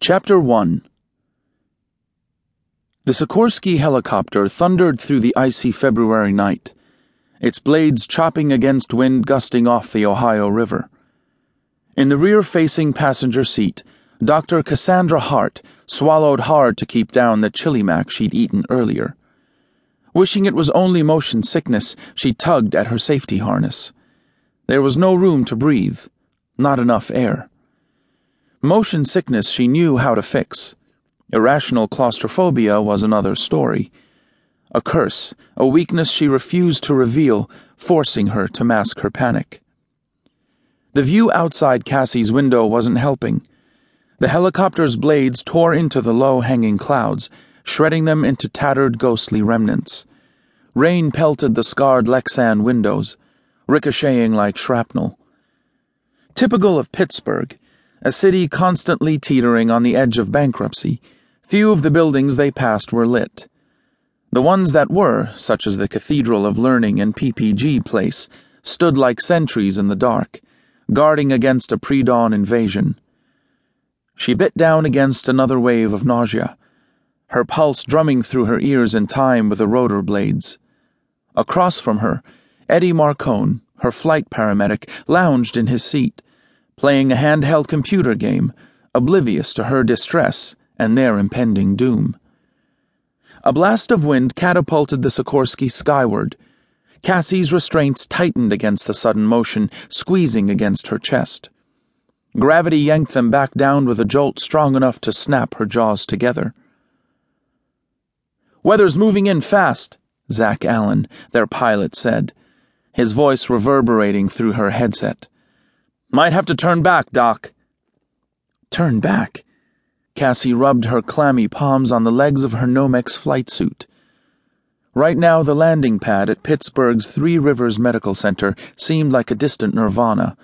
Chapter 1 The Sikorsky helicopter thundered through the icy February night, its blades chopping against wind gusting off the Ohio River. In the rear facing passenger seat, Dr. Cassandra Hart swallowed hard to keep down the chili mac she'd eaten earlier. Wishing it was only motion sickness, she tugged at her safety harness. There was no room to breathe, not enough air. Motion sickness she knew how to fix. Irrational claustrophobia was another story. A curse, a weakness she refused to reveal, forcing her to mask her panic. The view outside Cassie's window wasn't helping. The helicopter's blades tore into the low hanging clouds, shredding them into tattered, ghostly remnants. Rain pelted the scarred Lexan windows, ricocheting like shrapnel. Typical of Pittsburgh, a city constantly teetering on the edge of bankruptcy, few of the buildings they passed were lit. The ones that were, such as the Cathedral of Learning and PPG Place, stood like sentries in the dark, guarding against a pre dawn invasion. She bit down against another wave of nausea, her pulse drumming through her ears in time with the rotor blades. Across from her, Eddie Marcone, her flight paramedic, lounged in his seat playing a handheld computer game, oblivious to her distress and their impending doom. A blast of wind catapulted the Sikorsky skyward. Cassie's restraints tightened against the sudden motion, squeezing against her chest. Gravity yanked them back down with a jolt strong enough to snap her jaws together. Weather's moving in fast, Zack Allen, their pilot, said, his voice reverberating through her headset. Might have to turn back, Doc. Turn back? Cassie rubbed her clammy palms on the legs of her Nomex flight suit. Right now, the landing pad at Pittsburgh's Three Rivers Medical Center seemed like a distant nirvana,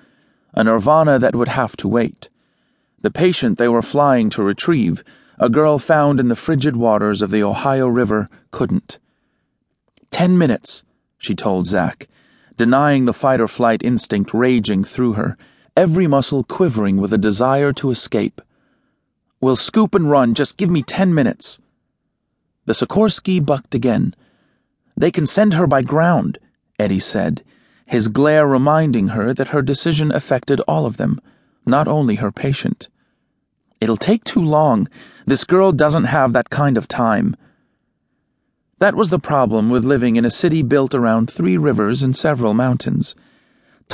a nirvana that would have to wait. The patient they were flying to retrieve, a girl found in the frigid waters of the Ohio River, couldn't. Ten minutes, she told Zack, denying the fight or flight instinct raging through her every muscle quivering with a desire to escape. We'll scoop and run, just give me ten minutes. The Sikorsky bucked again. They can send her by ground, Eddie said, his glare reminding her that her decision affected all of them, not only her patient. It'll take too long. This girl doesn't have that kind of time. That was the problem with living in a city built around three rivers and several mountains.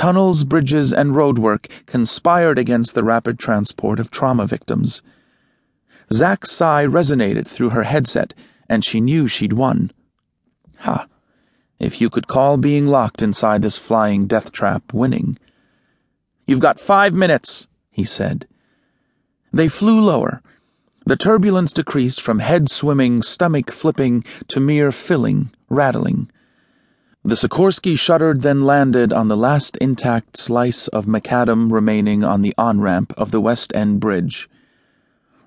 Tunnels, bridges, and roadwork conspired against the rapid transport of trauma victims. Zack's sigh resonated through her headset, and she knew she'd won. Ha! If you could call being locked inside this flying death trap winning. You've got five minutes, he said. They flew lower. The turbulence decreased from head swimming, stomach flipping to mere filling, rattling. The Sikorsky shuddered, then landed on the last intact slice of macadam remaining on the on ramp of the West End Bridge.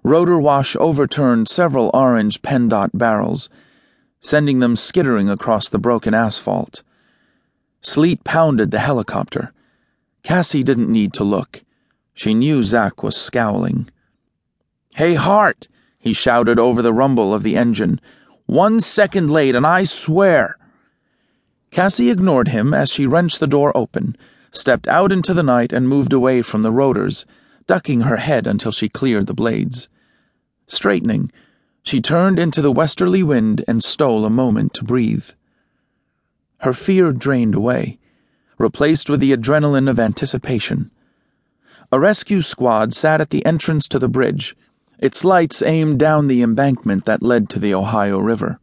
Rotor wash overturned several orange PennDOT barrels, sending them skittering across the broken asphalt. Sleet pounded the helicopter. Cassie didn't need to look. She knew Zack was scowling. Hey, Hart! he shouted over the rumble of the engine. One second late, and I swear. Cassie ignored him as she wrenched the door open, stepped out into the night, and moved away from the rotors, ducking her head until she cleared the blades. Straightening, she turned into the westerly wind and stole a moment to breathe. Her fear drained away, replaced with the adrenaline of anticipation. A rescue squad sat at the entrance to the bridge, its lights aimed down the embankment that led to the Ohio River.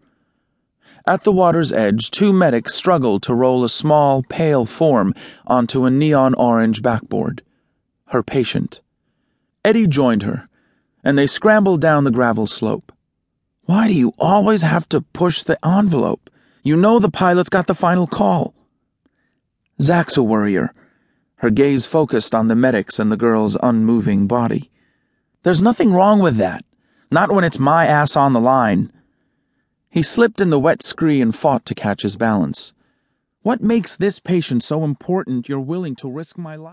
At the water's edge, two medics struggled to roll a small, pale form onto a neon orange backboard. Her patient. Eddie joined her, and they scrambled down the gravel slope. Why do you always have to push the envelope? You know the pilot's got the final call. Zack's a worrier. Her gaze focused on the medics and the girl's unmoving body. There's nothing wrong with that. Not when it's my ass on the line. He slipped in the wet scree and fought to catch his balance. What makes this patient so important you're willing to risk my life?